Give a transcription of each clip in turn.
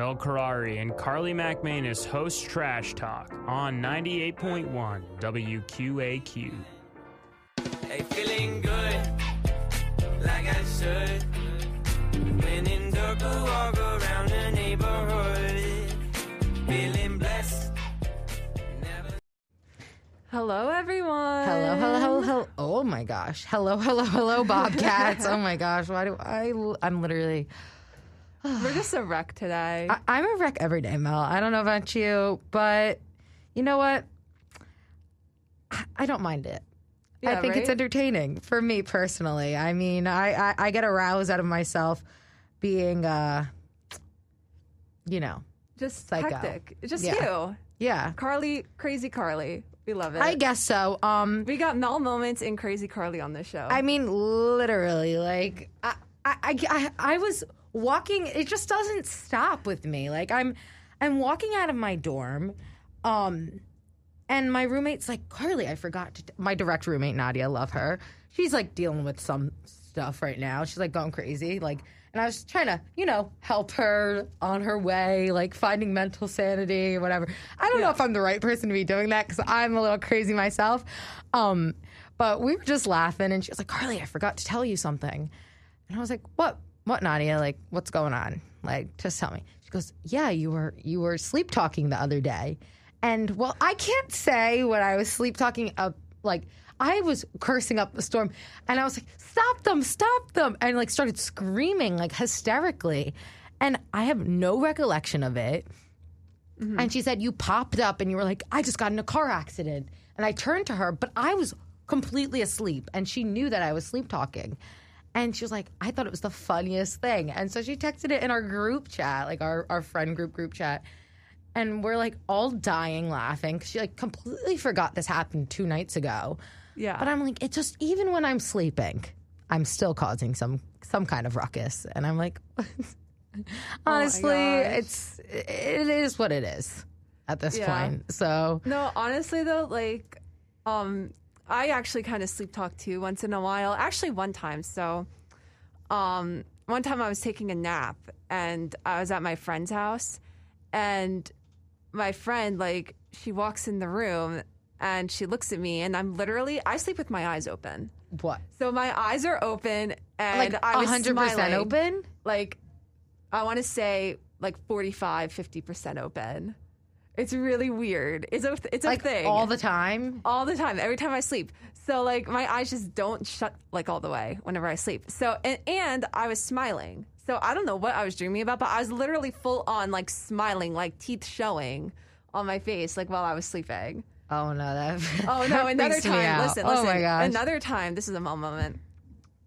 Mel Carrari and Carly McManus host Trash Talk on 98.1 WQAQ. Hey, feeling good, like I should. When in dark, walk around the neighborhood. Feeling blessed. Never Hello, everyone. Hello, hello, hello, hello. Oh my gosh. Hello, hello, hello, Bobcats. oh my gosh. Why do I? I'm literally. We're just a wreck today. I, I'm a wreck every day, Mel. I don't know about you, but you know what? I, I don't mind it. I Yeah, think it's entertaining for me personally. I mean, I, I, I get a rouse out of myself being, uh, you know, just Psycho. hectic. Just Yeah. you. yeah. Carly, crazy Carly. We love it. I guess so. Um, we got Mel moments in Crazy Carly on this show. I mean, literally, like I, I, I, I, I was walking. It just doesn't stop with me. Like I'm, I'm walking out of my dorm, um, and my roommate's like, Carly, I forgot to. T-. My direct roommate Nadia, love her. She's like dealing with some stuff right now. She's like going crazy, like. And I was trying to, you know, help her on her way, like finding mental sanity or whatever. I don't know if I'm the right person to be doing that because I'm a little crazy myself. Um, but we were just laughing, and she was like, "Carly, I forgot to tell you something." And I was like, "What? What, Nadia? Like, what's going on? Like, just tell me." She goes, "Yeah, you were you were sleep talking the other day." And well, I can't say what I was sleep talking up like I was cursing up the storm and I was like, "Stop them, stop them." And like started screaming like hysterically. And I have no recollection of it. Mm-hmm. And she said, You popped up and you were like, I just got in a car accident. And I turned to her, but I was completely asleep. And she knew that I was sleep talking. And she was like, I thought it was the funniest thing. And so she texted it in our group chat, like our, our friend group group chat. And we're like all dying laughing because she like completely forgot this happened two nights ago. yeah. But I'm like, it just even when I'm sleeping, I'm still causing some some kind of ruckus. And I'm like, honestly, gosh. it's it is what it is at this Yeah. point. So no, honestly though, like, um, I actually kind of sleep talk too once in a while. Actually, one time. So, um, one time I was taking a nap and I was at my friend's house, and my friend like she walks in the room and she looks at me and I'm literally I sleep with my eyes open. what? So my eyes are open and Like I was hundred percent smiling. open? Like I want to say like 45 50% open. It's really weird. It's a it's a Like thing. all the time? all the time, every time I sleep. So like my eyes just don't shut like all the way whenever I sleep. So and, and I was smiling. So I don't know what I was dreaming about, but I was literally full on like smiling, like teeth showing on my face, like while I was sleeping. Oh no, that Oh no! that Another time, out. listen, Oh listen. my gosh. Another time, this is a mom moment.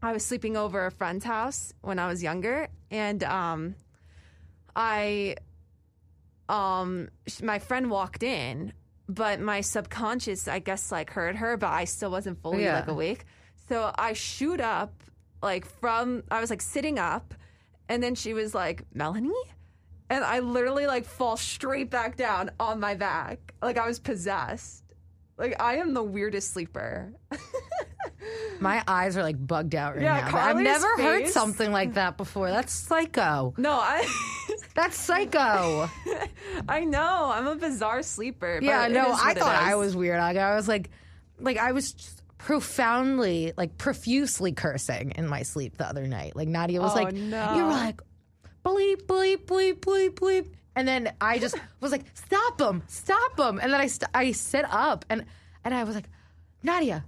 I was sleeping over a friend's house when I was younger, and um, I, um, my friend walked in, but my subconscious, I guess, like heard her, but I still wasn't fully Yeah. like awake. So I shoot up, like from I was like sitting up, and then she was like, "Melanie." And I literally like fall straight back down on my back. Like I was possessed. Like I am the weirdest sleeper. My eyes are like bugged out right Yeah, now. I've Carly's never heard something like that before. That's psycho. No, I That's psycho. I know. I'm a bizarre sleeper. but Yeah, no, I thought I was weird. Like, I was like, like I was profoundly, like profusely cursing in my sleep the other night. Like Nadia was Oh, like, no. you were like, bleep, bleep, bleep, bleep, bleep. And then I just was like, stop him, stop him. And then I, st- I sit up and, and I was like, Nadia,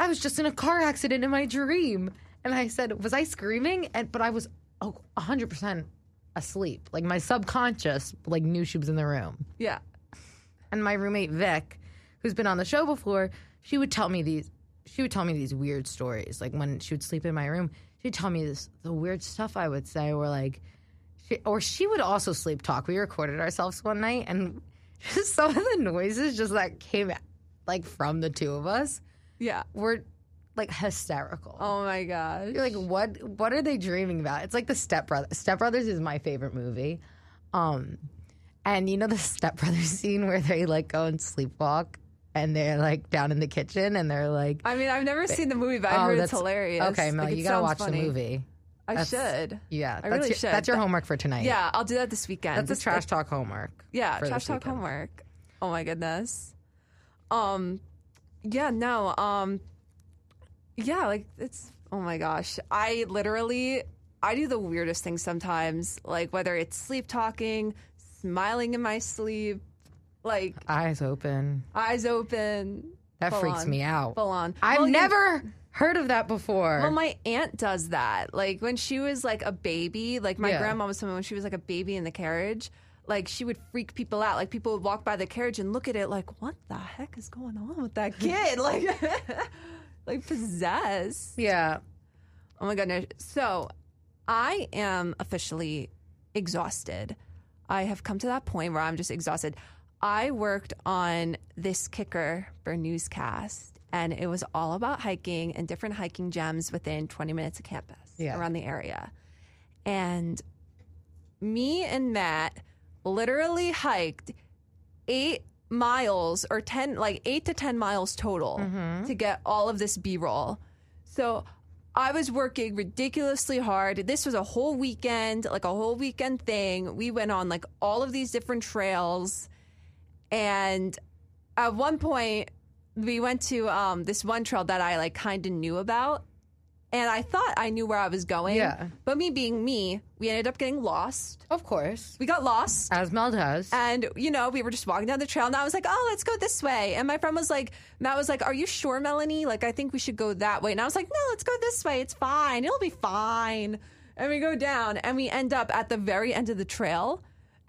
I was just in a car accident in my dream. And I said, was I screaming? And, but I was oh, 100% asleep. Like my subconscious like knew she was in the room Yeah. and my roommate Vic, who's been on the show before, she would tell me these. She would tell me these weird stories. Like when she would sleep in my room, she'd tell me this the weird stuff I would say, or like, she, or she would also sleep talk. We recorded ourselves one night, and just some of the noises just that came like from the two of us Yeah. We're like hysterical. Oh my gosh. You're like, what? What are they dreaming about? It's like the Step Brothers. Step Brothers is my favorite movie. Um, and you know the Step Brothers scene where they like go and sleepwalk, and they're like down in the kitchen, and they're like, I mean, I've never seen the movie, but I "Oh, heard it's hilarious. Okay, Mel, Like, you gotta watch funny. the movie. I That's- should. Yeah, I that's really your, should. That's your homework for tonight. Yeah, I'll do that this weekend. that's a trash talk homework. Yeah, trash talk homework. Oh my goodness. Um, yeah, no. Um, yeah, like it's. Oh my gosh, I literally I do the weirdest things sometimes. Like whether it's sleep talking, smiling in my sleep, like Eyes open. eyes open. That freaks on, me out. Full on. I've Well, you- never heard of that before. Well, my aunt does that. Like when she was like a baby, like my Yeah. grandma was someone when she was like a baby in the carriage, like she would freak people out. Like people would walk by the carriage and look at it like, what the heck is going on with that kid? like, like possessed. yeah. Oh my goodness. So I am officially exhausted. I have come to that point where I'm just exhausted. I worked on this kicker for newscast and it was all about hiking and different hiking gems within 20 minutes of campus Yeah. around the area. And me and Matt literally hiked eight miles or 10, like eight to 10 miles total to get all of this B roll. So I was working ridiculously hard. This was a whole weekend, like a whole weekend thing. We went on like all of these different trails. And at one point, we went to um, this one trail that I like kind of knew about. And I thought I knew where I was going. Yeah. But me being me, we ended up getting lost. Of course. We got lost. As Mel does. And, you know, we were just walking down the trail and I was like, oh, let's go this way. And my friend was like, Matt was like, are you sure, Melanie? Like, I think we should go that way. And I was like, no, let's go this way. It's fine. It'll be fine. And we go down and we end up at the very end of the trail.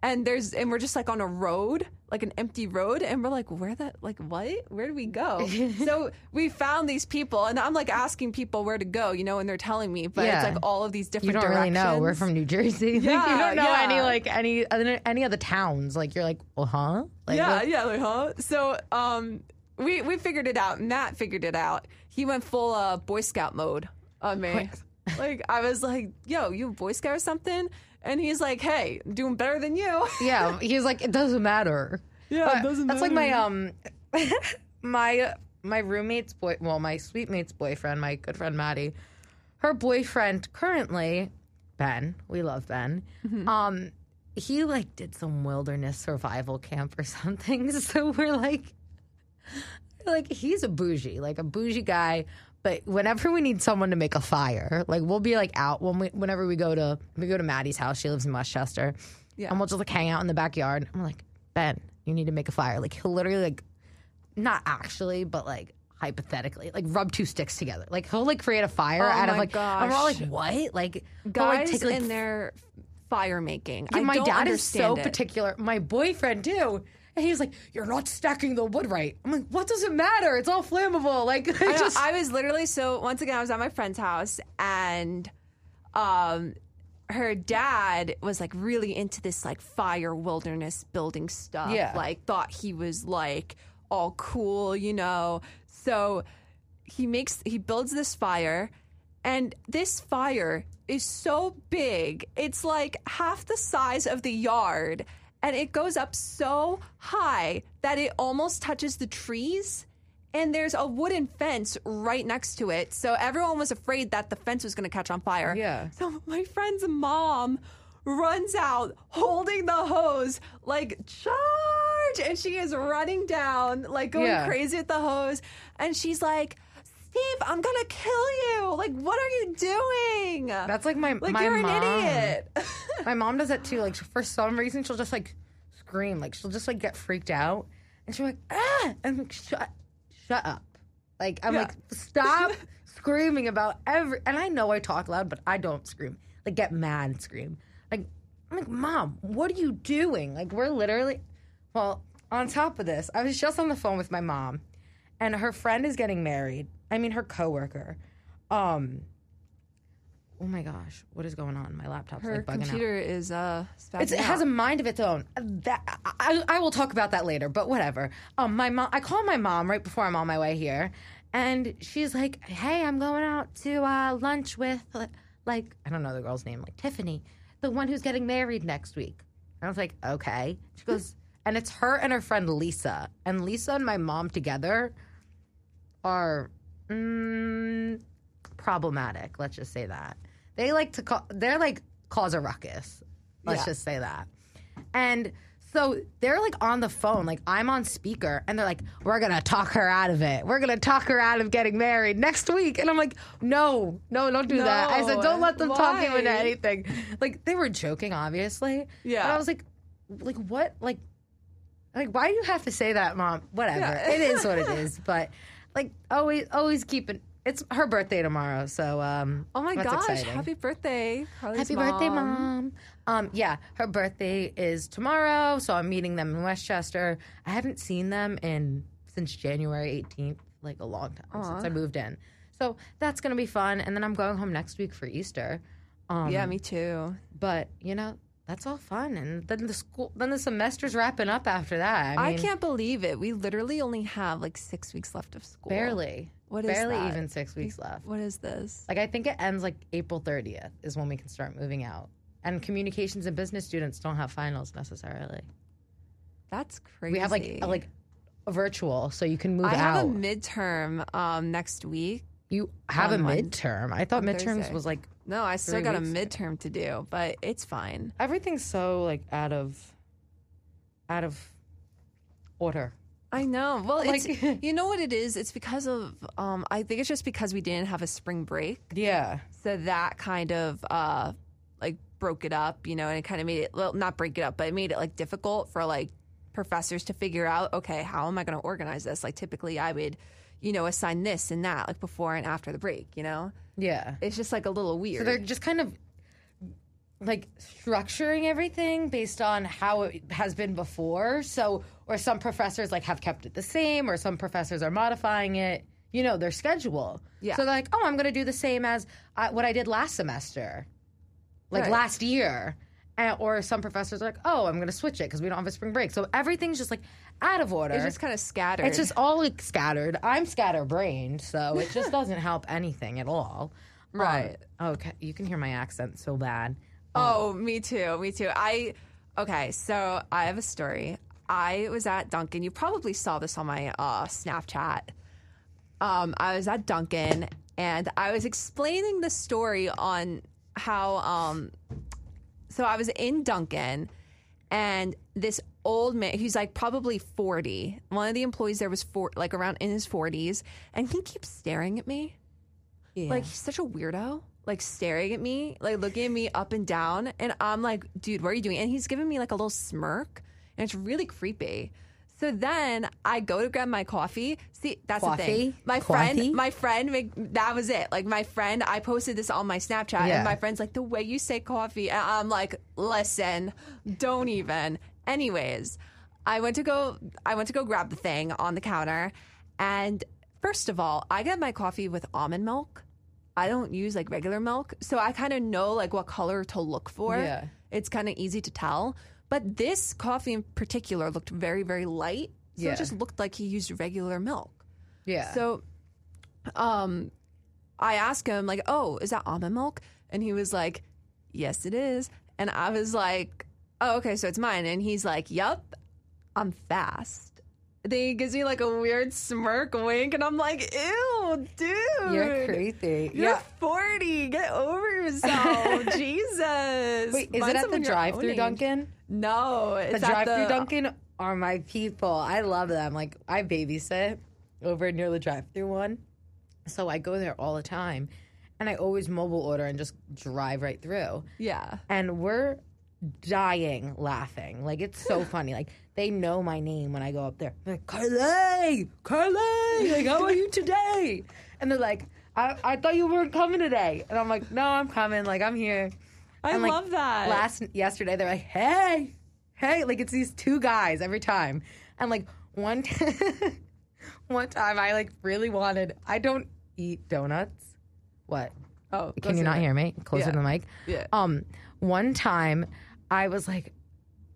And there's, and we're just like on a road, like an empty road. And we're like, where that, like, what? Where do we go? so we found these people and I'm like asking people where to go, you know, and they're telling me, but Yeah. it's like all of these different you don't really know. We're from New Jersey. Like, Yeah, you don't know yeah. any like any other any other towns. Like you're like, well, huh? Like, yeah, what- yeah, like, huh? So, um, we we figured it out. Matt figured it out. He went full uh, Boy Scout mode on me. like I was like, "Yo, you a Boy Scout or something?" And he's like, "Hey, I'm doing better than you." yeah. He's like, it doesn't matter. Yeah, But it doesn't That's like my um, my my roommate's boy. Well, my suite mate's boyfriend, my good friend Maddie. Her boyfriend currently, Ben. We love Ben. Mm-hmm. Um, he like did some wilderness survival camp or something. So we're like, like he's a bougie, like a bougie guy. But whenever we need someone to make a fire, like we'll be like out when we whenever we go to we go to Maddie's house. She lives in Westchester, Yeah. and we'll just like hang out in the backyard. I'm like, Ben, you need to make a fire. Like he'll literally like, not actually, but like hypothetically, like rub two sticks together. Like he'll like create a fire Oh out of like. And we're all like, what? Like Guys like, take, like, in their fire making. yeah, I my dad is so it. particular. My boyfriend too. And he's like, "You're not stacking the wood right." I'm like, "What does it matter? It's all flammable." Like, I I, know, just I was literally so once again I was at my friend's house and um her dad was like really into this like fire wilderness building stuff. Yeah. Like thought he was like all cool, you know. So he makes he builds this fire and this fire is so big. It's like half the size of the yard and it goes up so high that it almost touches the trees and there's a wooden fence right next to it. So everyone was afraid that the fence was going to catch on fire. Yeah. So my friend's mom runs out holding the hose like charge and she is running down like going Yeah. crazy with the hose and she's like Steve, I'm gonna kill you. Like, what are you doing? that's like my mom. like my you're mom. an idiot. My mom does that too. Like for some reason, she'll just like scream. Like she'll just like get freaked out, and she'll be like, "Ah!" And I'm like, "Shut, shut up!" Like I'm Yeah. like, "Stop screaming about every." And I know I talk loud, but I don't scream. Like get mad and scream. Like I'm like, "Mom, what are you doing?" Like we're literally. Well, on top of this, I was just on the phone with my mom, and her friend is getting married. I mean, her coworker. Um. Oh my gosh, what is going on? My laptop's Her like bugging out. computer is uh it has a mind of its own. That I, I will talk about that later, but whatever. Um, my mom. I call my mom right before I'm on my way here, and she's like, "Hey, I'm going out to uh, lunch with like I don't know the girl's name, like Tiffany, the one who's getting married next week." And I was like, "Okay." She goes, and it's her and her friend Lisa, and Lisa and my mom together are mm, problematic. Let's just say that they like to call they're like cause a ruckus. Let's Yeah. just say that. And so they're like on the phone, like I'm on speaker, and they're like, "We're gonna talk her out of it. We're gonna talk her out of getting married next week." And I'm like, "No, no, don't do that." I said, "Don't let them talk you into anything." Like they were joking, obviously. Yeah. And I was like, "Like what? Like, like why do you have to say that, mom? Whatever. Yeah. It is what it is. But like always, always keeping. It's her birthday tomorrow, so um. Oh my gosh! exciting. Happy birthday, Carly's Happy birthday, mom. Um, yeah, her birthday is tomorrow, so I'm meeting them in Westchester. I haven't seen them in since January 18th, like a long time since I moved in. So that's gonna be fun, and then I'm going home next week for Easter. Um, Yeah, me too. but you know that's all fun, and then the school, then the semester's wrapping up after that. I, I, can't believe it. We literally only have like six weeks left of school. barely, What is barely that? even six weeks left. What is this? Like I think it ends like April 30th is when we can start moving out. And communications and business students don't have finals necessarily. That's crazy. We have like a, like a virtual, so you can move I out. have a midterm um, next week. you have a on Wednesday- midterm. I thought on midterms Thursday. was like No, I still got a midterm to do, but it's fine. everything's so like out of out of order. I know. Well, Like- it's you know what it is. It's because of um, I think it's just because we didn't have a spring break, Yeah. so that kind of uh, like broke it up, you know, and it kind of made it well, not break it up, but it made it like difficult for like professors to figure out, okay, how am I going to organize this? Like typically, I would, you know, assign this and that like before and after the break. You know, Yeah. it's just like a little weird. So they're just kind of like structuring everything based on how it has been before. So, or some professors like have kept it the same, or some professors are modifying it. You know, their schedule. Yeah. So they're like, oh, I'm going to do the same as uh, what I did last semester, like Right. last year. And, or some professors are like, oh, I'm going to switch it because we don't have a spring break. So everything's just like out of order. it's just kind of scattered. It's just all like scattered. I'm scatterbrained, so it just doesn't help anything at all. Right. Um, okay, you can hear my accent so bad. Oh, me too. Me too. I okay. So I have a story. I was at Dunkin'. You probably saw this on my uh, Snapchat. Um, I was at Dunkin' and I was explaining the story on how. Um, so I was in Dunkin', and this old man, he's like probably forty. One of the employees there was four, like around in his forties, and he keeps staring at me. Like he's such a weirdo, like staring at me, like looking at me up and down, and I'm like, dude, what are you doing? And he's giving me like a little smirk, and it's really creepy. So then I go to grab my coffee. See, that's the thing. My Coffee? friend, my friend, that was it. Like my friend, I posted this on my Snapchat, Yeah. and my friend's like, the way you say coffee, and I'm like, listen, don't even. Anyways, I went to go. I went to go grab the thing on the counter, and first of all, I get my coffee with almond milk. I don't use like regular milk, so I kind of know like what color to look for. Yeah. it's kind of easy to tell. But this coffee in particular looked very, very light, so Yeah. it just looked like he used regular milk. Yeah. So, um, I asked him like, "Oh, is that almond milk?" And he was like, "Yes, it is." And I was like, "Oh, okay, so it's mine." And he's like, "Yup, I'm fast." Then he gives me like a weird smirk wink, and I'm like, "Ew, dude, You're creepy. You're yeah. 40. Get over yourself, Jesus." Wait, is Find it at the someone your own drive-through age. Dunkin'? No, The drive-through the Dunkin' are my people. I love them. Like I babysit over near the drive-through one, so I go there all the time, and I always mobile order and just drive right through. Yeah. and we're dying laughing. Like it's so funny. Like they know my name when I go up there. They're like, Carly, Carly, like how are you today? And they're like, I, I thought you weren't coming today. And I'm like, no, I'm coming. Like I'm here. I And, like, love that. Last yesterday, they're like, hey, hey, like it's these two guys every time. And like one, t- one time, I like really wanted. I don't eat donuts. What? oh, Can you not hear me? Closer Yeah. to the mic. Yeah. Um, one time, I was like,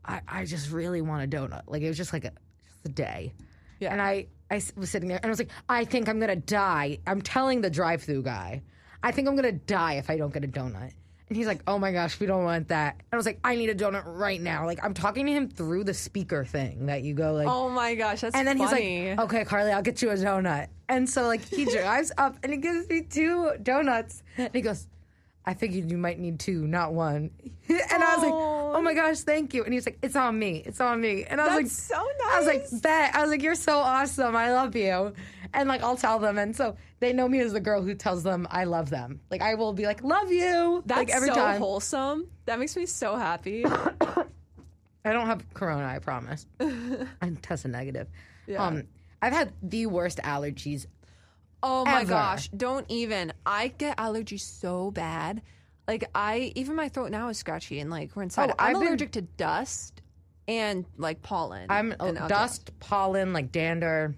I, I just really want a donut. Like it was just like a just a day. Yeah. And I, I was sitting there and I was like, I think I'm gonna die. I'm telling the drive-through guy, I think I'm gonna die if I don't get a donut. And he's like, Oh my gosh, we don't want that. And I was like, I need a donut right now. Like I'm talking to him through the speaker thing that you go like. Oh my gosh, that's And then funny. he's like, "Okay, Carly, I'll get you a donut." And so like he drives up and he gives me two donuts. And he goes, I figured you might need two, not one. and I was like, oh my gosh, thank you. And he was like, it's on me. It's on me. And I was like, That's so I was like, bet. I was like, you're so awesome. I love you. And like, I'll tell them. And so they know me as the girl who tells them I love them. Like, I will be like, love you. That's like every so time. wholesome. That makes me so happy. I don't have corona, I promise. I'm tested negative. Yeah. Um, I've had the worst allergies. Oh my Ever. gosh, don't even. I get allergies so bad. Like I even my throat now is scratchy and like we're inside. Oh, I'm I've been- allergic to dust and like pollen. I'm and dust, pollen, like dander,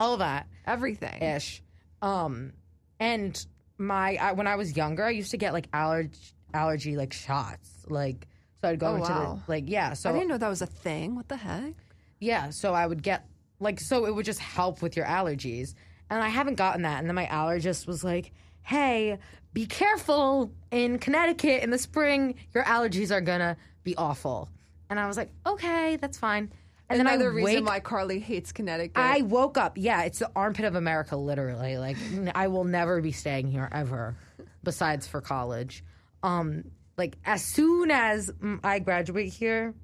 all that everything. ish. Um, and my I, when I was younger, I used to get like allergy allergy like shots. Like so, I'd go Oh, into wow. the like yeah. So I didn't know that was a thing. What the heck? Yeah, so I would get like so it would just help with your allergies. And I haven't gotten that. And then my allergist was like, "Hey, be careful in Connecticut in the spring. Your allergies are gonna be awful." And I was like, "Okay, that's fine." And then I Another reason wake, why Carly hates Connecticut. I woke up. Yeah, it's the armpit of America, literally. Like I will never be staying here ever, besides for college. Um, like as soon as I graduate here,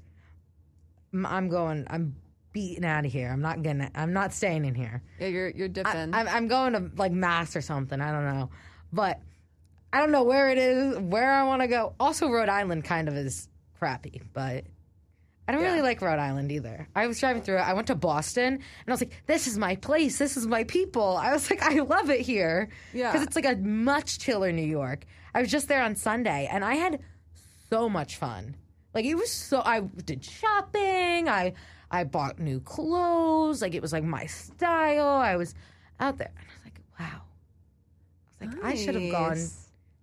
I'm going. I'm beating out of here. I'm not gonna. I'm not staying in here. yeah, you're you're dipping. I'm, I'm going to like mass or something. I don't know, but I don't know where it is, where I want to go. Also, Rhode Island kind of is crappy, but I don't Yeah. really like Rhode Island either. I was driving through it. I went to Boston, and I was like, "This is my place. This is my people." I was like, "I love it here." Yeah. because it's like a much chiller New York. I was just there on Sunday, and I had so much fun. Like it was so. I did shopping. I I bought new clothes. Like it was like my style. I was out there, and I was like, wow. I was like, I should have gone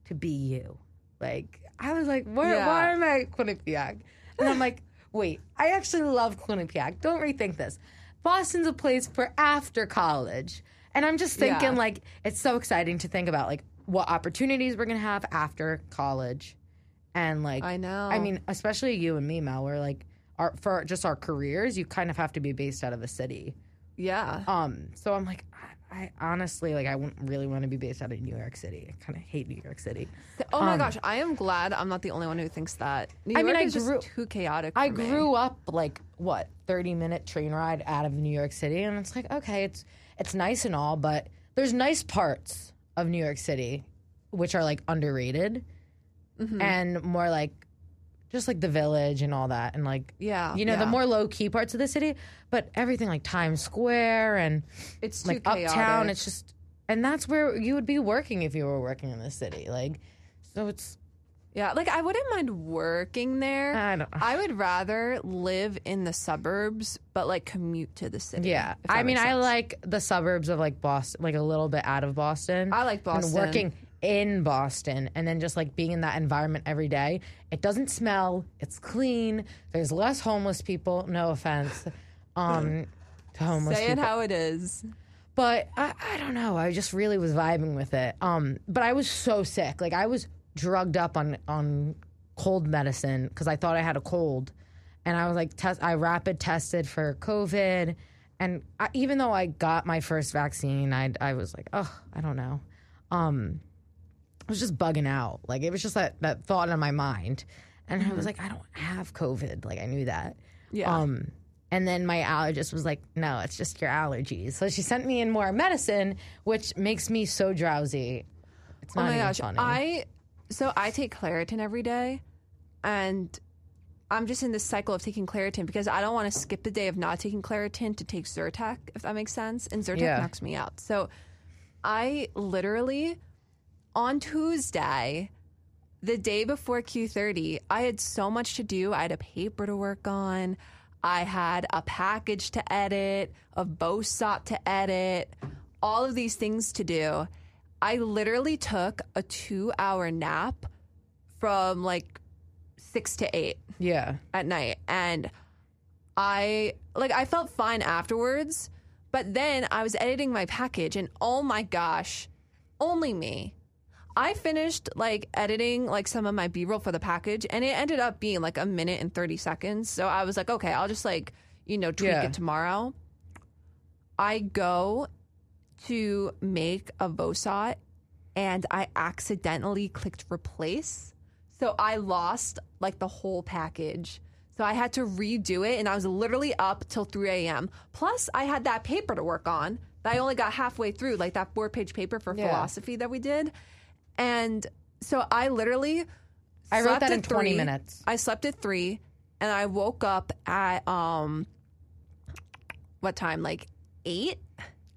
to BU. Like I was like, where? Yeah. Why am I Quinnipiac? And I'm like, wait, I actually love Quinnipiac. Don't rethink this. Boston's a place for after college, and I'm just thinking Yeah. like it's so exciting to think about like what opportunities we're gonna have after college, and like I know. I mean, especially you and me, Mel. We're like, our, for just our careers, you kind of have to be based out of a city. yeah. Um, so I'm like, I, I honestly like, I wouldn't really want to be based out of New York City. I kind of hate New York City. Oh my um, gosh, I am glad I'm not the only one who thinks that. New I mean, York I is just grew- too chaotic. I me. grew up like what 30 minute train ride out of New York City, and it's like, okay, it's it's nice and all, but there's nice parts of New York City which are like underrated Mm-hmm. and more like just like the village and all that, and like Yeah, you know, the more low key parts of the city, but everything like Times Square and It's like uptown, it's just, and that's where you would be working if you were working in the city. Like, so it's, Yeah, like I wouldn't mind working there. I don't- I would rather live in the suburbs, but like commute to the city. yeah. I mean, makes I like the suburbs of like Boston, like a little bit out of Boston. I like Boston. And working in Boston and then just like being in that environment every day. It doesn't smell, it's clean, there's less homeless people. No offense. Um, to homeless Say it people. how it is. but I, I don't know. I just really was vibing with it. Um, but I was so sick. Like I was drugged up on on cold medicine because I thought I had a cold, and I was like, test. I rapid tested for COVID, and I, even though I got my first vaccine, I I was like, oh, I don't know. Um, I was just bugging out. Like it was just that that thought in my mind, and I was like, I don't have COVID. Like I knew that. Yeah. Um, and then my allergist was like, "No, it's just your allergies." So she sent me in more medicine, which makes me so drowsy. It's oh not my even gosh, funny. I so I take Claritin every day, and I'm just in this cycle of taking Claritin because I don't want to skip a day of not taking Claritin to take Zyrtec, if that makes sense. And Zyrtec Yeah. knocks me out. So I literally on Tuesday, the day before Q30, I had so much to do. I had a paper to work on. I had a package to edit, a VOSOT to edit, all of these things to do. I literally took a two hour nap from like six to eight yeah, at night and I like I felt fine afterwards, but then I was editing my package and oh my gosh, only me. I finished like editing like some of my B-roll for the package and it ended up being like a minute and 30 seconds. So I was like, okay, I'll just like, you know, tweak Yeah. it tomorrow. I go to make a Vosot and I accidentally clicked replace. So I lost like the whole package. So I had to redo it, and I was literally up till 3 a.m. Plus, I had that paper to work on that I only got halfway through, like that four page paper for Yeah. philosophy that we did. And so I literally. I wrote that at in 20 three. minutes. I slept at three, and I woke up at um, what time? Like eight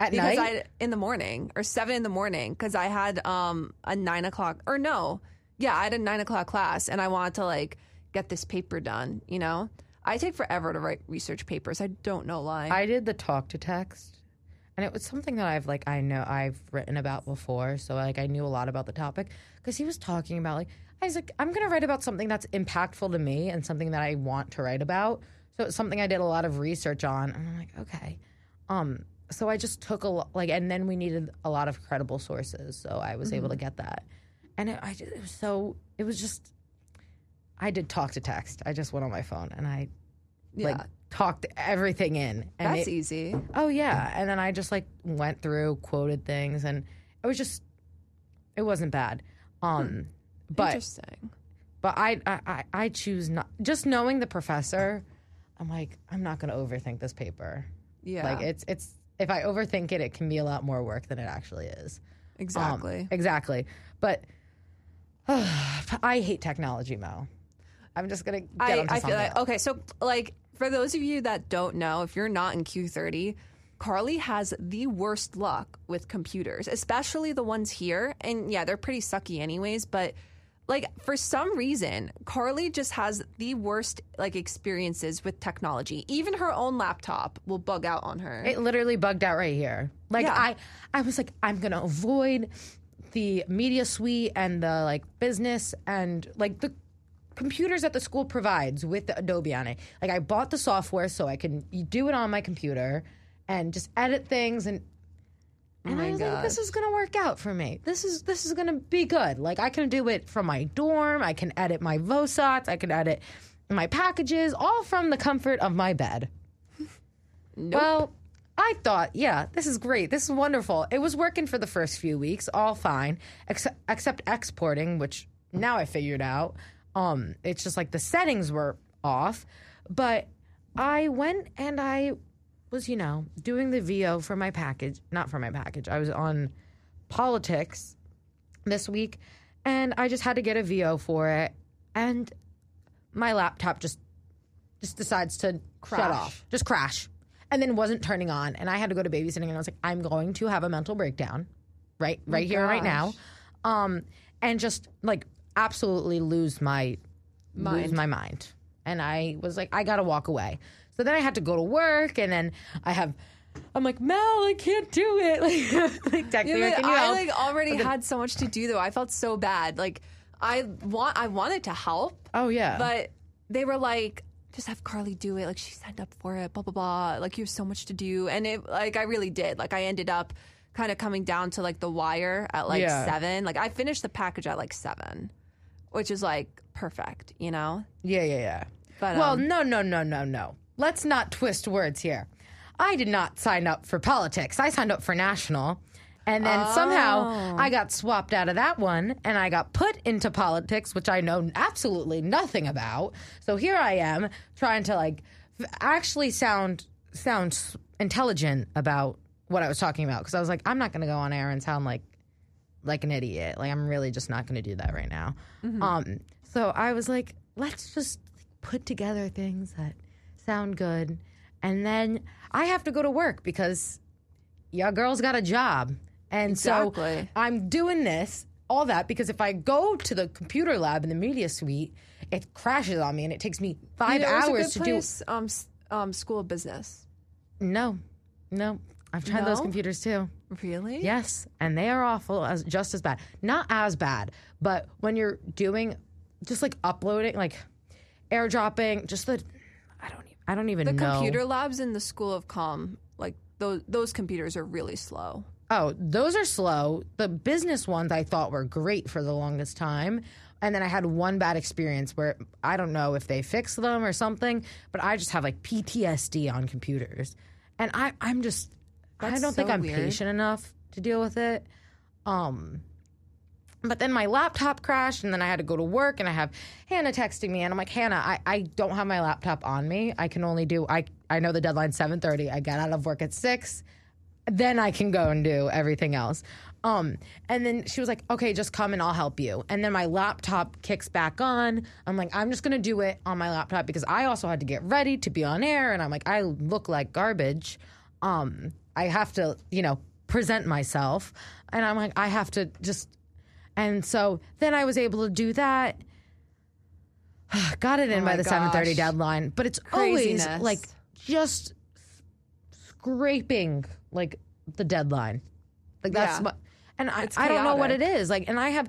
At because night? I in the morning or seven in the morning because I had um a nine o'clock or no, yeah, I had a nine o'clock class, and I wanted to like get this paper done. You know, I take forever to write research papers. I don't know why. I did the talk to text, and it was something that I've like I know I've written about before, so like I knew a lot about the topic because he was talking about like I was like I'm gonna write about something that's impactful to me and something that I want to write about. So it's something I did a lot of research on, and I'm like okay, um. So I just took a lo- like, and then we needed a lot of credible sources, so I was able to get that, and it, I just, it was so it was just. I did talk to text. I just went on my phone and I yeah, like talked everything in. And that's it- easy. Oh yeah, and then I just like went through, quoted things, and it was just, it wasn't bad. Um, but Interesting. but I, I I I choose not. Just knowing the professor, I'm like I'm not gonna overthink this paper. Yeah, Like it's it's if I overthink it, it can be a lot more work than it actually is. Um, exactly. exactly. But I hate technology, Mo. I'm just gonna get I, I feel like okay. So like for those of you that don't know, if you're not in Q30, Carly has the worst luck with computers, especially the ones here. And yeah, they're pretty sucky anyways. But like for some reason, Carly just has the worst like experiences with technology. Even her own laptop will bug out on her. It literally bugged out right here. Like Yeah. I, I was like, I'm gonna avoid the media suite and the like business and like the computers that the school provides with the Adobe on it. Like I bought the software so I can do it on my computer and just edit things and. And my I was like, this is gonna work out for me. This is this is gonna be good. Like I can do it from my dorm. I can edit my VOSOTs. I can edit my packages, all from the comfort of my bed. Well, I thought, yeah, this is great. This is wonderful. It was working for the first few weeks, all fine, except, except exporting, which now I figured out. Um, it's just like the settings were off. But I went and I was, you know, doing the VO for my package. Not for my package. I was on politics this week, and I just had to get a VO for it. And my laptop just just decides to crash. shut off, just crash, and then wasn't turning on. And I had to go to babysitting, and I was like, I'm going to have a mental breakdown, right, right here, right now, um, and just like absolutely lose my lose Mind. my mind. And I was like, I gotta walk away. So then I had to go to work, and then I have. I'm like Mel, I can't do it. Like, like text me, Yeah, like, can you I help? like already had so much to do though. I felt so bad. Like I want, I wanted to help, oh yeah, but they were like, just have Carly do it. Like she signed up for it, blah blah blah. Like you have so much to do, and it like I really did. Like I ended up kind of coming down to like the wire at like Yeah. seven. Like I finished the package at like seven, which is like perfect, you know. Yeah, yeah, yeah. But, well, um, no, no, no, no, no. Let's not twist words here. I did not sign up for politics. I signed up for national. And then Oh. somehow I got swapped out of that one and I got put into politics, which I know absolutely nothing about. So here I am trying to like actually sound sound intelligent about what I was talking about because I was like I'm not going to go on air and sound like like an idiot. Like I'm really just not going to do that right now. Um, so I was like, let's just put together things that sound good, and then I have to go to work because your girl's got a job, and Exactly. so I'm doing this all that because if I go to the computer lab in the media suite, it crashes on me and it takes me five There's a hours to place, Um, um, school of business. No, no, I've tried those computers too. Really? Yes, and they are awful as just as bad. Not as bad, but when you're doing just like uploading, like airdropping, just the I don't even I don't even The know. computer labs in the school of com, like those those computers are really slow. Oh, those are slow. The business ones I thought were great for the longest time. And then I had one bad experience where I don't know if they fixed them or something, but I just have like PTSD on computers. And I, I'm just, I don't think I'm weird. patient enough to deal with it. Um, But then my laptop crashed, and then I had to go to work, and I have Hannah texting me, and I'm like, Hannah, I, I don't have my laptop on me. I can only do I I know the deadline's 7:30. I got out of work at six, then I can go and do everything else. Um, and then she was like, okay, just come and I'll help you. And then my laptop kicks back on. I'm like, I'm just gonna do it on my laptop because I also had to get ready to be on air, and I'm like, I look like garbage. Um, I have to, you know, present myself, and I'm like, I have to just and so then I was able to do that. Got it in Oh by the 7:30 deadline, but it's always like just scraping like the deadline. Like that's Yeah. what and I, I don't know what it is. Like and I have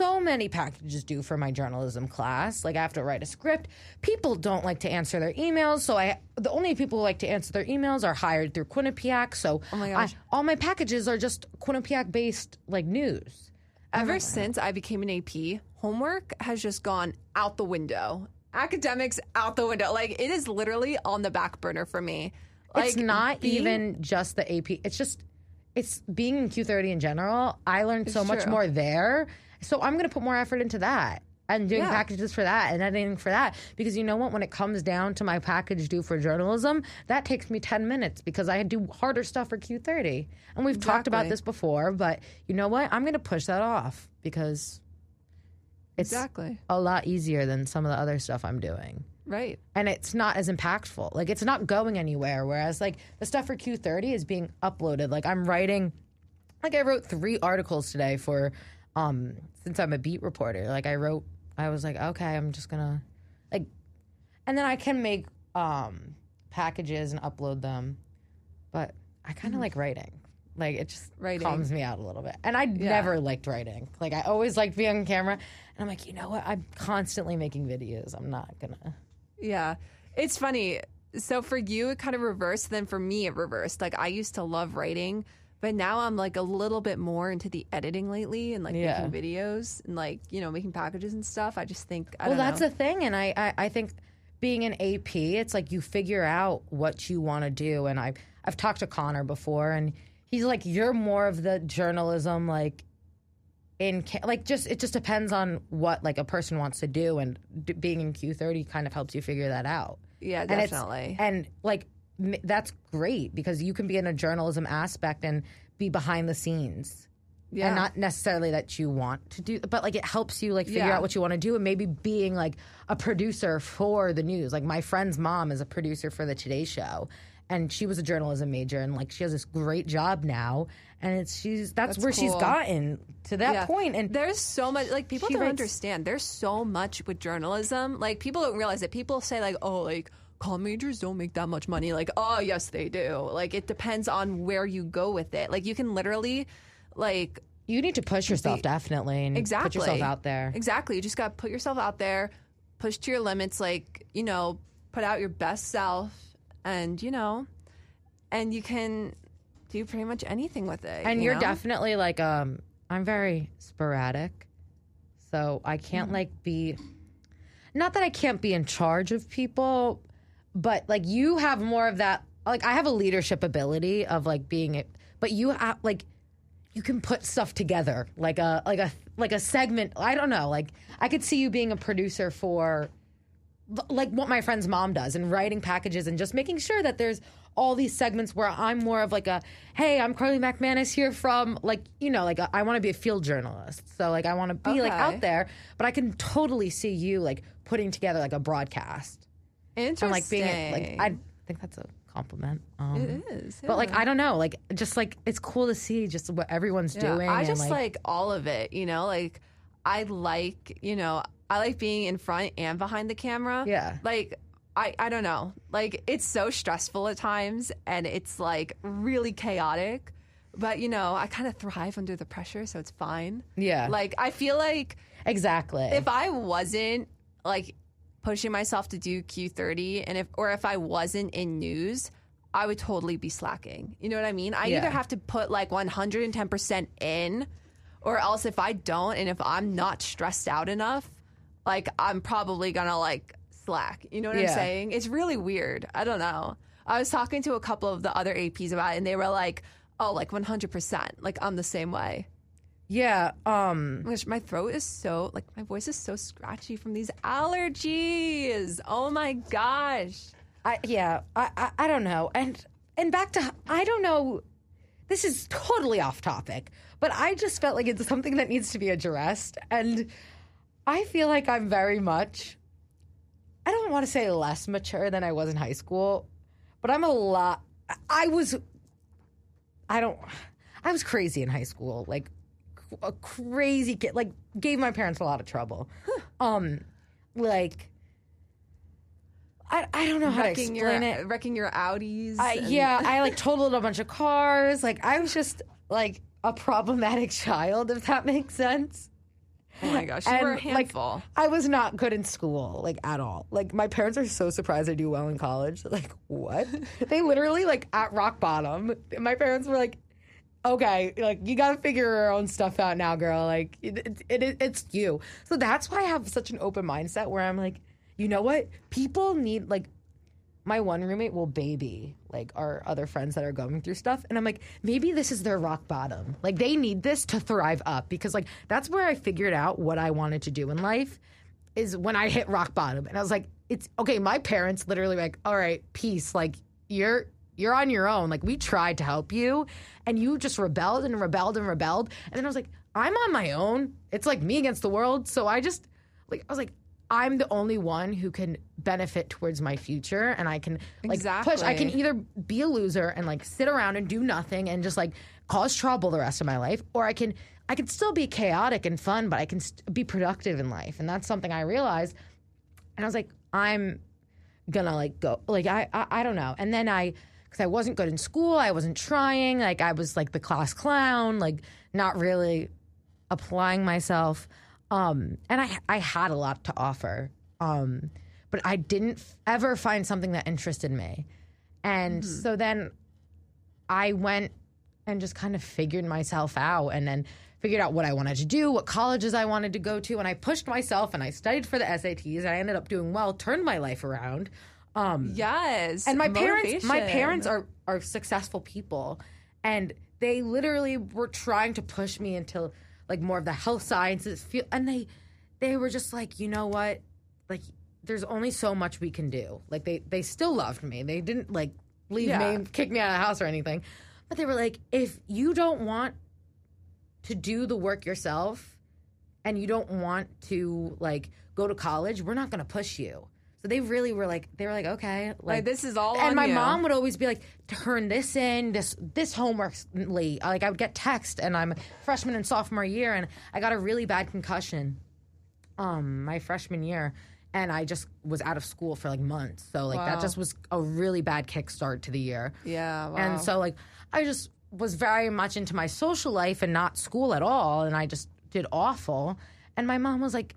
so many packages due for my journalism class. Like I have to write a script. People don't like to answer their emails, so I the only people who like to answer their emails are hired through Quinnipiac. So Oh my I- all my packages are just Quinnipiac based like news. Ever since I became an AP, homework has just gone out the window. Academics out the window. Like it is literally on the back burner for me. Like it's not being- even just the AP. It's just it's being in Q30 in general. I learned so much true. more there. So I'm going to put more effort into that and doing Yeah. packages for that and editing for that because you know what when it comes down to my package due for journalism, that takes me 10 minutes because I do harder stuff for Q30. And we've talked about this before, but you know what? I'm going to push that off because it's Exactly. a lot easier than some of the other stuff I'm doing Right. and it's not as impactful. Like it's not going anywhere. Whereas like the stuff for Q30 is being uploaded. Like I'm writing, like I wrote three articles today for, um, since I'm a beat reporter. Like I wrote, I was like, okay, I'm just gonna, like, and then I can make um packages and upload them, but I kind of like writing. Like it just Writing. calms me out a little bit. And I never liked writing. Like I always liked being on camera. And I'm like, you know what? I'm constantly making videos. I'm not gonna. Yeah. It's funny. So for you, it kind of reversed. Then for me, it reversed. Like I used to love writing, but now I'm like a little bit more into the editing lately and like Yeah. making videos and like, you know, making packages and stuff. I just think, I well that's know. the thing and I, I i think being an ap it's like you figure out what you want to do and i've i've talked to connor before and he's like you're more of the journalism like in like just it just depends on what like a person wants to do and d- being in q30 kind of helps you figure that out yeah, definitely. and like m- that's great because you can be in a journalism aspect and be behind the scenes yeah. and not necessarily that you want to do but like it helps you like figure Yeah. out what you want to do and maybe being like a producer for the news like my friend's mom is a producer for the today show and she was a journalism major and like she has this great job now and it's she's that's, That's where she's gotten to that Yeah. point and there's so much like people don't writes- understand there's so much with journalism like people don't realize that people say like oh like com majors don't make that much money. Like oh yes they do. Like it depends on where you go with it. Like you can literally like you need to push yourself definitely and exactly put yourself out there. Exactly. You just got to put yourself out there push to your limits like you know put out your best self and you know and you can do pretty much anything with it and you you're know? definitely like um i'm very sporadic so i can't Mm-hmm. like be not that i can't be in charge of people but like you have more of that like i have a leadership ability of like being it but you have like you can put stuff together like a like a like a segment i don't know like i could see you being a producer for like what my friend's mom does and writing packages and just making sure that there's all these segments where I'm more of like a hey I'm Carly McManus here from like you know like a, I want to be a field journalist. So like I want to be like out there but I can totally see you like putting together like a broadcast interesting and like being like I think that's a compliment um, it is but like. I don't know like just like it's cool to see just what everyone's Yeah, doing I just like, all of it, you know, like I like, you know, I like being in front and behind the camera. Yeah. Like I I don't know. Like it's so stressful at times and it's like really chaotic. But you know, I kind of thrive under the pressure, so it's fine. Yeah. Like I feel like exactly if I wasn't like pushing myself to do Q30 and if or if I wasn't in news, I would totally be slacking. You know what I mean? I Yeah. either have to put like 110% in or else if I don't and if I'm not stressed out enough, like I'm probably going to like slack. You know what I'm saying? It's really weird. I don't know. I was talking to a couple of the other APs about it and they were like, "Oh, like 100%. Like I'm the same way." Yeah. Um. Which my throat is so like my voice is so scratchy from these allergies. Oh my gosh. I yeah. I, I I don't know. And and back to I don't know. This is totally off topic, but I just felt like it's something that needs to be addressed, and I feel like I'm very much. I don't want to say less mature than I was in high school, but I'm a lot. I was. I don't. I was crazy in high school, like a crazy kid. Like gave my parents a lot of trouble. Um, like. I, I don't know how to Wrecking explain your it. wrecking your Audis. I, and- yeah, I like totaled a bunch of cars. Like I was just like a problematic child, if that makes sense. Oh my gosh, you And, were a like, handful. I was not good in school, like at all. Like my parents are so surprised I do well in college. Like what? they literally like at rock bottom. My parents were like, "Okay, like you got to figure your own stuff out now, girl. Like it, it, it, it's you." So that's why I have such an open mindset where I'm like, you know what? People need like my one roommate will baby like our other friends that are going through stuff and i'm like maybe this is their rock bottom like they need this to thrive up because like that's where i figured out what i wanted to do in life is when i hit rock bottom and i was like it's okay my parents literally like all right peace like you're you're on your own. Like we tried to help you and you just rebelled and rebelled and rebelled. And then i was like i'm on my own. It's like me against the world. So i just like i was like I'm the only one who can benefit towards my future and I can like push. I can either be a loser and like sit around and do nothing and just like cause trouble the rest of my life or I can I can still be chaotic and fun but I can st- be productive in life. And that's something I realized. And I was like I'm gonna like go like I I, I don't know. And then I because I wasn't good in school I wasn't trying like I was like the class clown like not really applying myself um and I I had a lot to offer um but I didn't ever find something that interested me and so then I went and just kind of figured myself out and then figured out what I wanted to do, what colleges I wanted to go to, and I pushed myself and I studied for the SATs and I ended up doing well, turned my life around. Um Yes. and my parents my parents are are successful people and they literally were trying to push me into like more of the health sciences field and they they were just like, "You know what? Like there's only so much we can do." Like they they still loved me. They didn't like leave Yeah. me kick me out of the house or anything. But they were like, "If you don't want to do the work yourself and you don't want to like go to college, we're not going to push you." So they really were like they were like, "Okay, Like this is all and my you. mom would always be like, "Turn this in, this this homework's late." Like I would get text, and I'm freshman and sophomore year, and I got a really bad concussion, um, my freshman year, and I just was out of school for like months. So like that just was a really bad kickstart to the year. Yeah. Wow. And so like I just was very much into my social life and not school at all and I just did awful. And my mom was like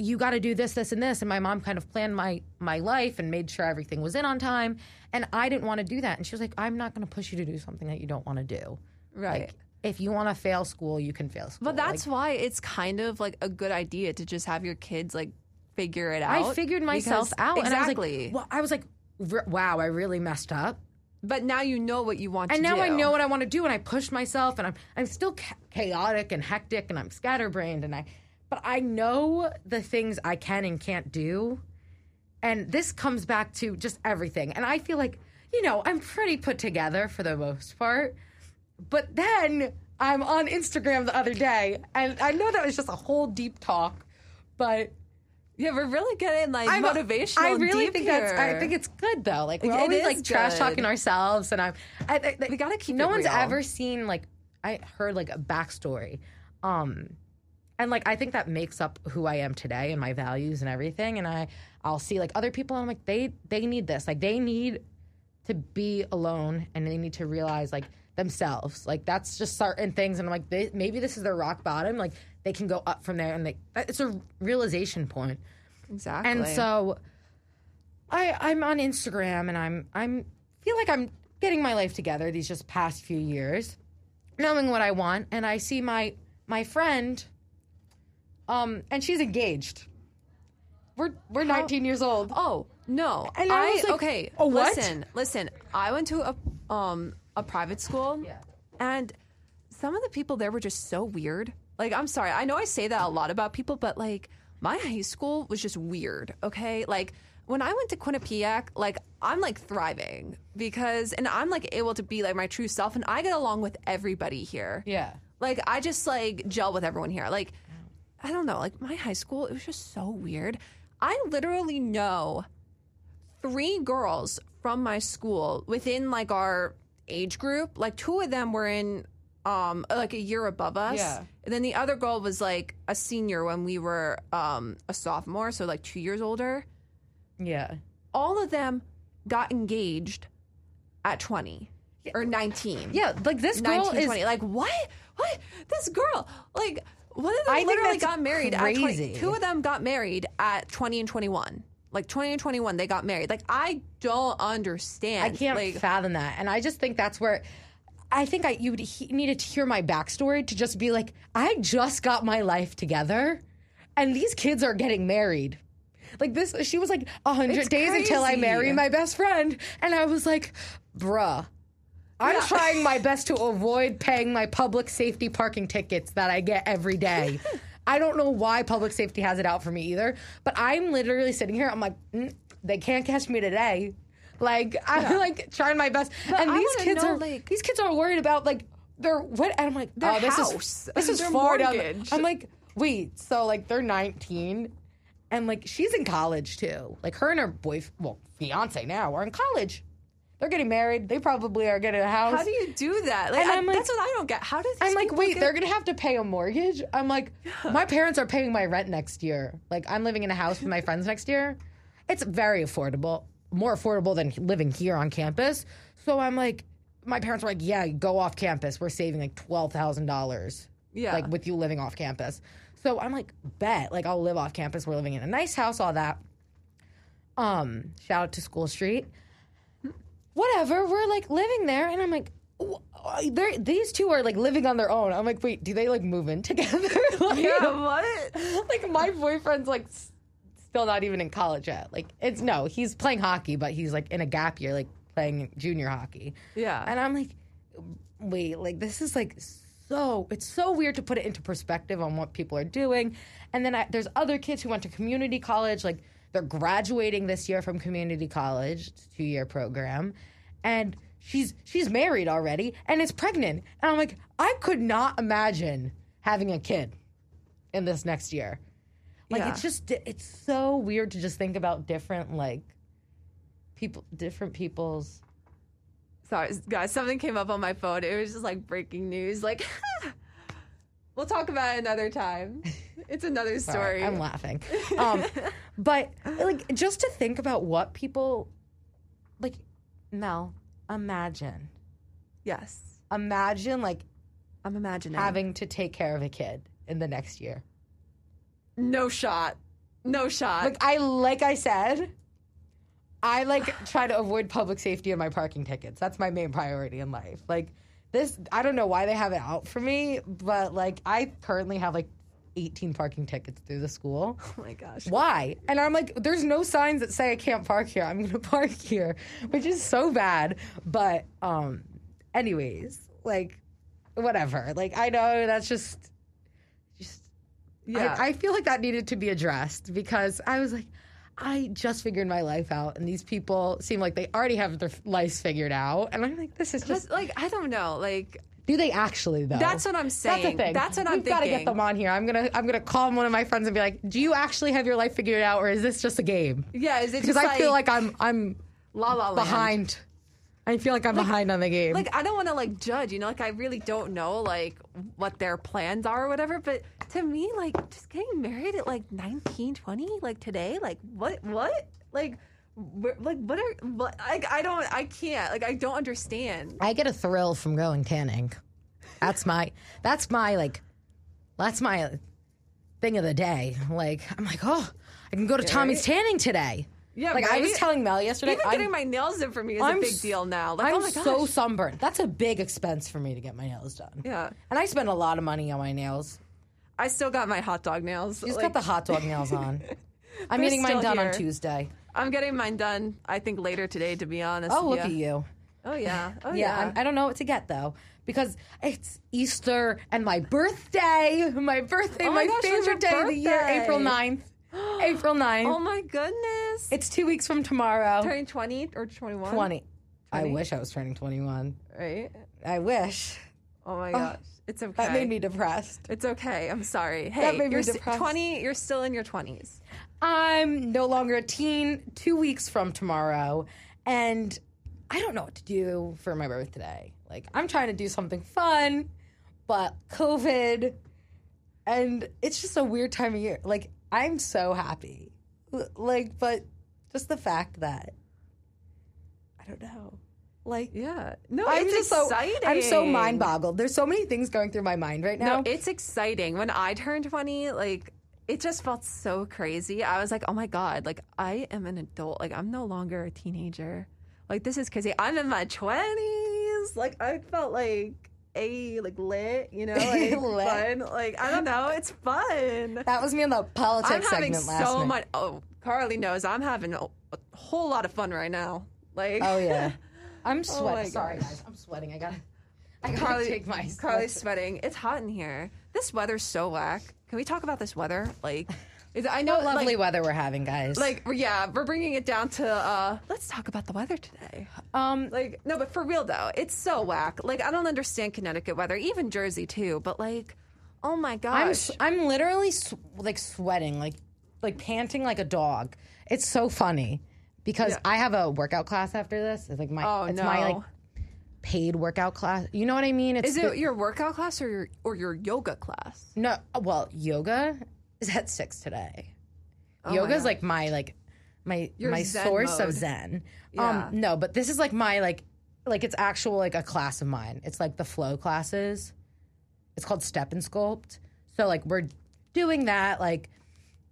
you got to do this this and this and my mom kind of planned my my life and made sure everything was in on time and I didn't want to do that and she was like I'm not going to push you to do something that you don't want to do. right. Like if you want to fail school, you can fail school. But that's Like, why it's kind of like a good idea to just have your kids like figure it out. I figured myself out Exactly. and I was like well, I was like wow, I really messed up. but now you know what you want to do. and now do. I know what I want to do, and I pushed myself, and I'm I'm still cha- chaotic and hectic, and I'm scatterbrained, and I, but I know the things I can and can't do, and this comes back to just everything, and I feel like you know I'm pretty put together for the most part, but then I'm on Instagram the other day, and I know that was just a whole deep talk, but. Yeah, we're really getting like I'm motivational. I really think that's. I think it's good though. Like we're It always like trash talking ourselves, and I'm. I, I, We gotta keep No one's real. ever seen like I heard like a backstory, um, and like I think that makes up who I am today and my values and everything. And I I'll see like other people, and I'm like they they need this. Like they need to be alone, and they need to realize like themselves. Like that's just certain things, and I'm like they, maybe this is their rock bottom. Like they can go up from there, and they it's a realization point. exactly. And so I I'm on Instagram and I'm I'm feel like I'm getting my life together these just past few years, knowing what I want, and I see my my friend um and she's engaged. We're we're 19 years old. Oh no! And I I, was like, okay. Oh what?" Listen, listen. I went to a um a private school, Yeah. and some of the people there were just so weird. Like, I'm sorry. I know I say that a lot about people, but like, my high school was just weird. Okay, like when I went to Quinnipiac, like I'm like thriving because, and I'm like able to be like my true self, and I get along with everybody here. Yeah. Like I just like gel with everyone here. Like I don't know, like my high school, it was just so weird. I literally know three girls from my school within like our age group. Like two of them were in um like a year above us. Yeah. And then the other girl was like a senior when we were um a sophomore, so like 2 years older. Yeah. All of them got engaged at 20 or 19. Yeah, like this girl 19, is 20. Like what? What? This girl, like one of them I literally got married at crazy. 20. Two of them got married at 20 and 21. Like 20 and 21, they got married. Like I don't understand. I can't Like fathom that. And I just think that's where I think I you would he, needed to hear my backstory to just be like, I just got my life together, and these kids are getting married. Like this, she was like hundred It's days until I crazy. marry my best friend, and I was like, bruh. I'm Yeah. trying my best to avoid paying my public safety parking tickets that I get every day. I don't know why public safety has it out for me either, but I'm literally sitting here. I'm like, mm, they can't catch me today. Like I'm like trying my best, and I these kids know, are like- these kids are worried about like their what? And I'm like, Their oh, this house, is this is far down. the- I'm like, wait, so like they're 19, and like she's in college too. Like her and her boy, well, fiance now are in college. They're getting married. They probably are getting a house. how do you do that? Like, I- like- that's what I don't get. How does I'm like, wait, get, they're gonna have to pay a mortgage. I'm like, my parents are paying my rent next year. Like, I'm living in a house with my friends next year. It's very affordable, more affordable than living here on campus. So I'm like, my parents were like, yeah, go off campus. We're saving like twelve thousand dollars. Yeah. like with you living off campus. So I'm like, bet, like I'll live off campus. We're living in a nice house, all that. Um, shout out to School Street whatever. We're like living there, and I'm like, they're, these two are like living on their own. I'm like, wait, do they like move in together? like, Yeah, what? like my boyfriend's like s- still not even in college yet. Like it's no, he's playing hockey, but he's like in a gap year, like playing junior hockey. Yeah. And I'm like, wait, like this is like so it's so weird to put it into perspective on what people are doing. And then I, there's other kids who went to community college, like they're graduating this year from community college, two year program, and she's she's married already and is pregnant. And I'm like, I could not imagine having a kid in this next year. Like Yeah. it's just it's so weird to just think about different like people different people's Sorry, guys, something came up on my phone. It was just like breaking news. Like, we'll talk about it another time. It's another Sorry, story. I'm laughing. Um, but like just to think about what people like Mel, imagine. yes, Imagine like I'm imagining. having to take care of a kid in the next year. no shot. No shot. Like I like I said, I like try to avoid public safety and my parking tickets. That's my main priority in life. Like this I don't know why they have it out for me, but like I currently have like 18 parking tickets through the school. oh my gosh. Why? And I'm like, there's no signs that say I can't park here. I'm gonna park here, which is so bad. But um, anyways, like, whatever. Like, I know that's just, just. Yeah. I, I feel like that needed to be addressed because I was like, I just figured my life out, and these people seem like they already have their lives figured out, and I'm like, this is just. Like I don't know. Like Do they actually though? That's what I'm saying. That's the thing. That's what I'm We've got to get them on here. I'm gonna I'm gonna call one of my friends and be like, "Do you actually have your life figured out, or is this just a game?" yeah, is it Because I feel like I'm I'm la la land? Behind. I feel like I'm behind on the game. Like I don't want to like judge, you know, like I really don't know like what their plans are or whatever, but to me like just getting married at like 19, 20 like today, like what what? Like where, like what are what like I don't I can't. Like I don't understand. I get a thrill from going tanning. That's my that's my like that's my thing of the day. Like I'm like, oh, I can go to Tommy's tanning today. Yeah, like I was telling Mel yesterday. Even I'm- getting my nails done for me is I'm a big deal now. Like I'm oh so sunburned. That's a big expense for me to get my nails done. yeah. And I spend a lot of money on my nails. I still got my hot dog nails. She's like, got the hot dog nails on. I'm getting mine done on. Tuesday. I'm getting mine done I think later today to be honest. Oh, look at you. Oh yeah. Oh Yeah, yeah. I'm, don't know what to get though because it's Easter and my birthday. My birthday, Oh my my, gosh, favorite day of the year. April 9th. April 9th. oh my goodness. it's two weeks from tomorrow. turning 20 or 21? 20. I wish I was turning 21. Right? I wish. Oh my oh, gosh. It's okay. That made me depressed. It's okay. I'm sorry. Hey, That made me you're s- depressed. 20. You're still in your 20s. I'm no longer a teen, two weeks from tomorrow, and I don't know what to do for my birthday. Like, I'm trying to do something fun, but COVID, and it's just a weird time of year. Like, I'm so happy. Like, but just the fact that, I don't know. Like, Yeah. No, I'm it's just exciting. so I'm so mind boggled. There's so many things going through my mind right now. No, it's exciting. When I turned 20, like it just felt so crazy. I was like, "Oh my god, like I am an adult. Like I'm no longer a teenager. Like this is crazy. I'm in my 20s. Like I felt like a like lit, you know, like Lit. fun. Like I don't know, it's fun. that was me in the politics I'm having segment last so night. much. Oh, Carly knows I'm having a, a whole lot of fun right now. Like Oh yeah, I'm oh, sweating. Sorry guys, I'm sweating. I got. to I gotta Carly, take my. Carly's sweating. It's hot in here. This weather's so whack. Can we talk about this weather? Like, I know, What lovely like, weather we're having, guys. like, yeah, we're bringing it down to. uh Let's talk about the weather today. um, Like, no, but for real though, it's so whack. Like, I don't understand Connecticut weather, even Jersey too. But like, oh my I'm gosh, s- I'm literally sw- like sweating, like like panting like a dog. It's so funny because Yeah. I have a workout class after this. It's like my oh it's no. my like paid workout class. You know what I mean? It's is it the- your workout class or your or your yoga class? no? Well, yoga is at six today. Oh Yoga is like my like my Your my zen source mode. of zen. Yeah. Um no, but this is like my like like it's actual like a class of mine. It's like the flow classes. It's called Step and Sculpt. So like we're doing that like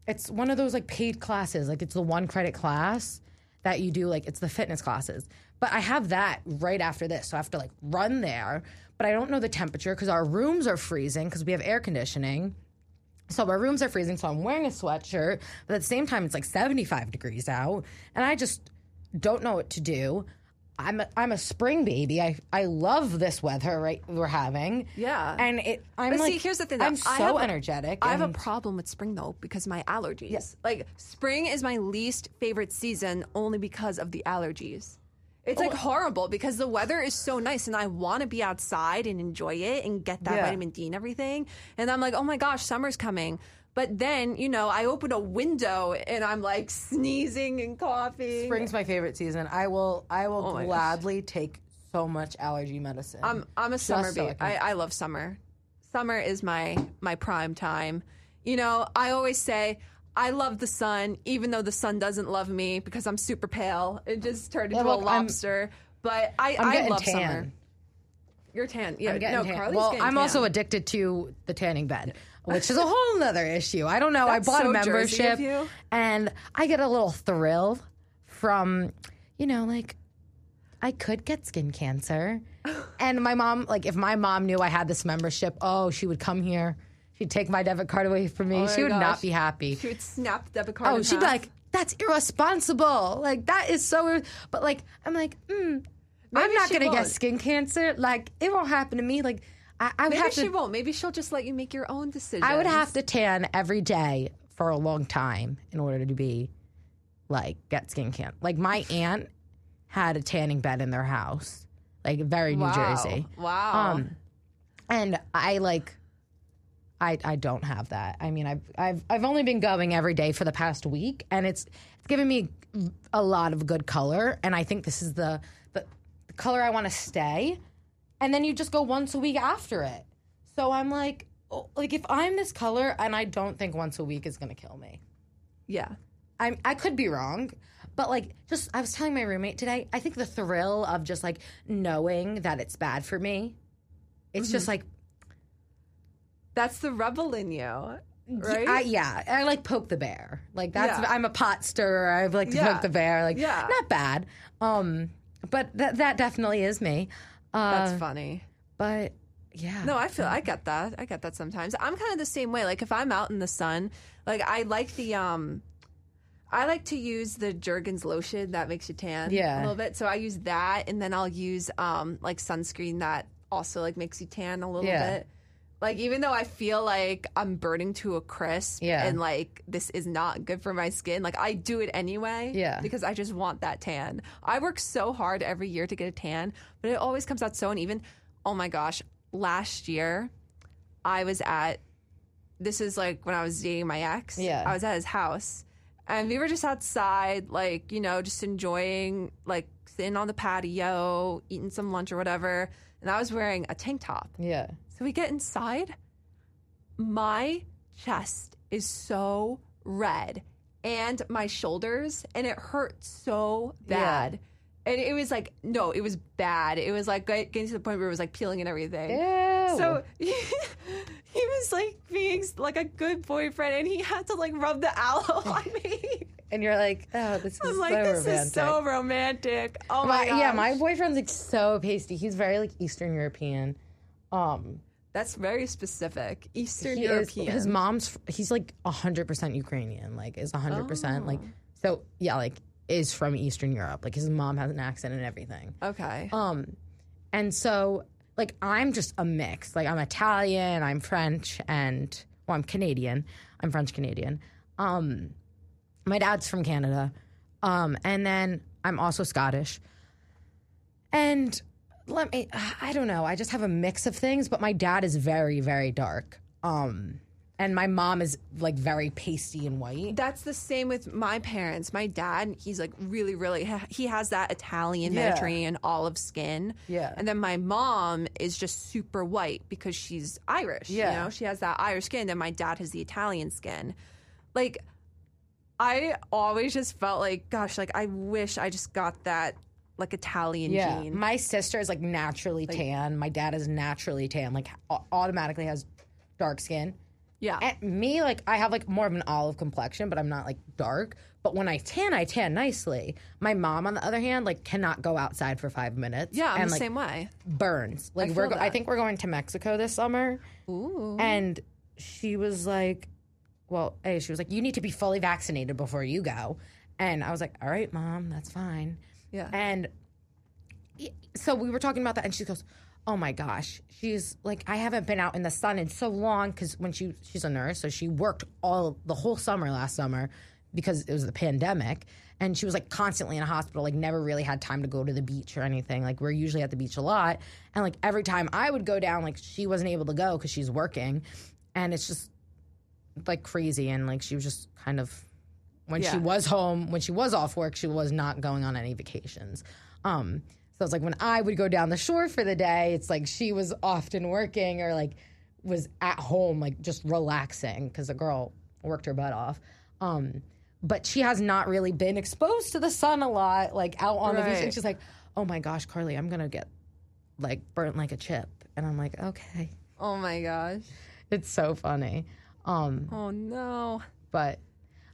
it's one of those like paid classes. Like it's the one credit class that you do like it's the fitness classes. But I have that right after this. So I have to like run there, but I don't know the temperature cuz our rooms are freezing cuz we have air conditioning. So our rooms are freezing, so I'm wearing a sweatshirt, but at the same time it's like 75 degrees out, and I just don't know what to do. I'm a, I'm a spring baby. I I love this weather right we're having. Yeah. And it I'm But like see, here's the thing. I'm. I so a- energetic. I have a problem with spring though because of my allergies. Like spring is my least favorite season only because of the allergies. It's Oh. like horrible because the weather is so nice and I want to be outside and enjoy it and get that Yeah. vitamin D and everything. And I'm like, oh my gosh, summer's coming. But then, you know, I open a window and I'm like sneezing and coughing. Spring's my favorite season. I will I will Oh my gosh. gladly take so much allergy medicine. I'm I'm a summer so I baby. can- I, I love summer. Summer is my my prime time. You know, I always say I love the sun, even though the sun doesn't love me because I'm super pale. It just turned into look, a I'm- lobster. but I I'm I love tan. summer. You're tan. Yeah, I'm no, tan. Carly's well, I'm tan. also addicted to the tanning bed, which is a whole nother issue. I don't know. That's I bought so a membership, and I get a little thrill from, you know, like I could get skin cancer, and my mom, like, if my mom knew I had this membership, oh, she would come here. She'd take my debit card away from me. Oh she would gosh. not be happy. She would snap the debit card. Oh, she'd be like, "That's irresponsible." Like that is so. But like, I'm like, mm, I'm not gonna won't. get skin cancer. Like it won't happen to me. Like I, I would maybe she to. won't. Maybe she'll just let you make your own decision. I would have to tan every day for a long time in order to be like get skin cancer. Like my aunt had a tanning bed in their house, like very New Wow. Jersey. Wow. Um, and I like, I I don't have that. I mean, I've I've I've only been going every day for the past week, and it's it's given me a lot of good color, and I think this is the the, the color I want to stay. And then you just go once a week after it. So I'm like, oh, like if I'm this color, and I don't think once a week is gonna kill me. yeah. I'm I could be wrong, but like just I was telling my roommate today, I think the thrill of just like knowing that it's bad for me. It's just mm-hmm. like That's the rebel in you, right? I, yeah, I like poke the bear. Like that's Yeah. I'm a pot stirrer. I like to Yeah. poke the bear. Like Yeah. not bad. Um, but that that definitely is me. Uh, That's funny. but yeah, No, I feel I get that. I get that sometimes. I'm kind of the same way. Like if I'm out in the sun, like I like the um I like to use the Jergens lotion that makes you tan Yeah. a little bit. So I use that, and then I'll use um like sunscreen that also like makes you tan a little Yeah. bit. Like even though I feel like I'm burning to a crisp, Yeah. and like this is not good for my skin, like I do it anyway, Yeah. because I just want that tan. I work so hard every year to get a tan, but it always comes out so uneven. Oh my gosh, last year I was at this is like when I was dating my ex. Yeah. I was at his house and we were just outside, like, you know, just enjoying, like, sitting on the patio, eating some lunch or whatever. And I was wearing a tank top. Yeah. So we get inside. My chest is so red and my shoulders, and it hurt so bad. And it was like, no, it was bad. It was like getting to the point where it was like peeling and everything. Ew. So he, he was like being like a good boyfriend, and he had to like rub the aloe on me. and you're like, oh, this is I'm like, so this romantic. is so romantic. Oh my, My- yeah, my boyfriend's like so pasty. He's very like Eastern European. Um, That's very specific. Eastern he European. is his mom's. He's like hundred percent Ukrainian. Like is hundred percent like Oh. so. Yeah, like is from Eastern Europe. Like his mom has an accent and everything. okay. Um, and so like I'm just a mix. Like I'm Italian, I'm French, and well, I'm Canadian. I'm French Canadian. Um, my dad's from Canada, um, and then I'm also Scottish. And let me, I don't know. I just have a mix of things, but my dad is very, very dark. Um, and my mom is like very pasty and white. That's the same with my parents. My dad, he's like really, really, he has that Italian, Yeah. Mediterranean olive skin. Yeah. And then my mom is just super white because she's Irish. Yeah. You know, she has that Irish skin. Then my dad has the Italian skin. Like, I always just felt like, gosh, like I wish I just got that like Italian Yeah. gene. My sister is like naturally tan. My dad is naturally tan, like au- automatically has dark skin. yeah. And me, like, I have like more of an olive complexion, but I'm not like dark. But when I tan, I tan nicely. My mom, on the other hand, like cannot go outside for five minutes. yeah, I'm and the like same way. burns. Like feel we're, go- I think we're going to Mexico this summer, Ooh. and she was like, "Well, hey, she was like, you need to be fully vaccinated before you go." And I was like, "All right, mom, that's fine." Yeah. And so we were talking about that, and she goes, "Oh my gosh." She's like, "I haven't been out in the sun in so long because when she she's a nurse, so she worked all the whole summer last summer because it was the pandemic." And she was like constantly in a hospital, like never really had time to go to the beach or anything. Like we're usually at the beach a lot, and like every time I would go down, like she wasn't able to go because she's working, and it's just like crazy. And like she was just kind of when she was home, when she was off work, she was not going on any vacations. Um, so it's like when I would go down the shore for the day, it's like she was often working or like was at home, like just relaxing because the girl worked her butt off. Um, but she has not really been exposed to the sun a lot, like out on the beach. And she's like, "Oh my gosh, Carly, I'm gonna get like burnt like a chip," and I'm like, "Okay." oh my gosh. It's so funny. Um, Oh no. but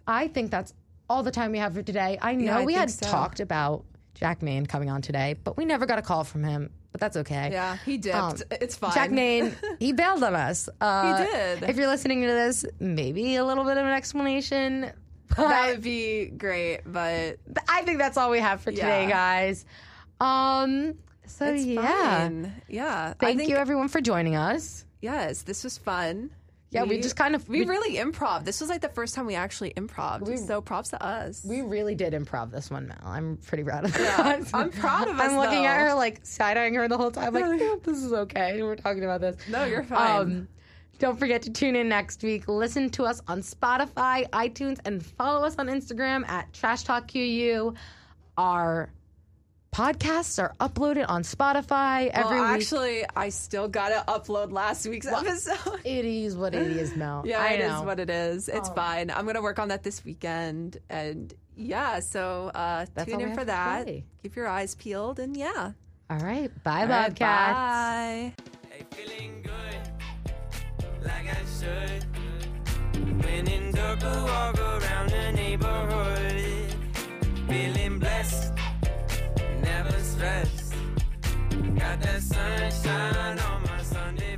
I think that's all the time we have for today. I know I we had so. talked about Jack Main coming on today, but we never got a call from him. But that's okay. Yeah, he dipped. Um, it's fine. Jack Main, he bailed on us. Uh, did. If you're listening to this, maybe a little bit of an explanation. That would be great, but I think that's all we have for today, Yeah. guys. Um. So it's yeah, fine. Yeah. Thank think, you everyone for joining us. Yes, this was fun. Yeah, we just kind of- we, we- really improv. This was like the first time we actually improv. We- so props to us. We really did improv this one, Mel. I'm pretty proud of Yeah, that. I'm proud of us, I'm looking at her like side eyeing her the whole time, like "Yeah, this is okay. We're talking about this. no, you're fine. Um, don't forget to tune in next week. Listen to us on Spotify, iTunes, and follow us on Instagram at Trash Talk QU. Our podcasts are uploaded on Spotify every well, week. actually, I still gotta upload last week's episode. it is what it is, Mel. Yeah, I it is know. Oh. what it is. It's fine. I'm gonna work on that this weekend, and yeah. So uh, That's tune in for for that. today. Keep your eyes peeled, and yeah. All right, bye, All right, Bobcats. bye. Hey, feeling good, like I should. When in darker, walk around the neighborhood. Feeling blessed, never stressed. Got that sunshine on my Sunday.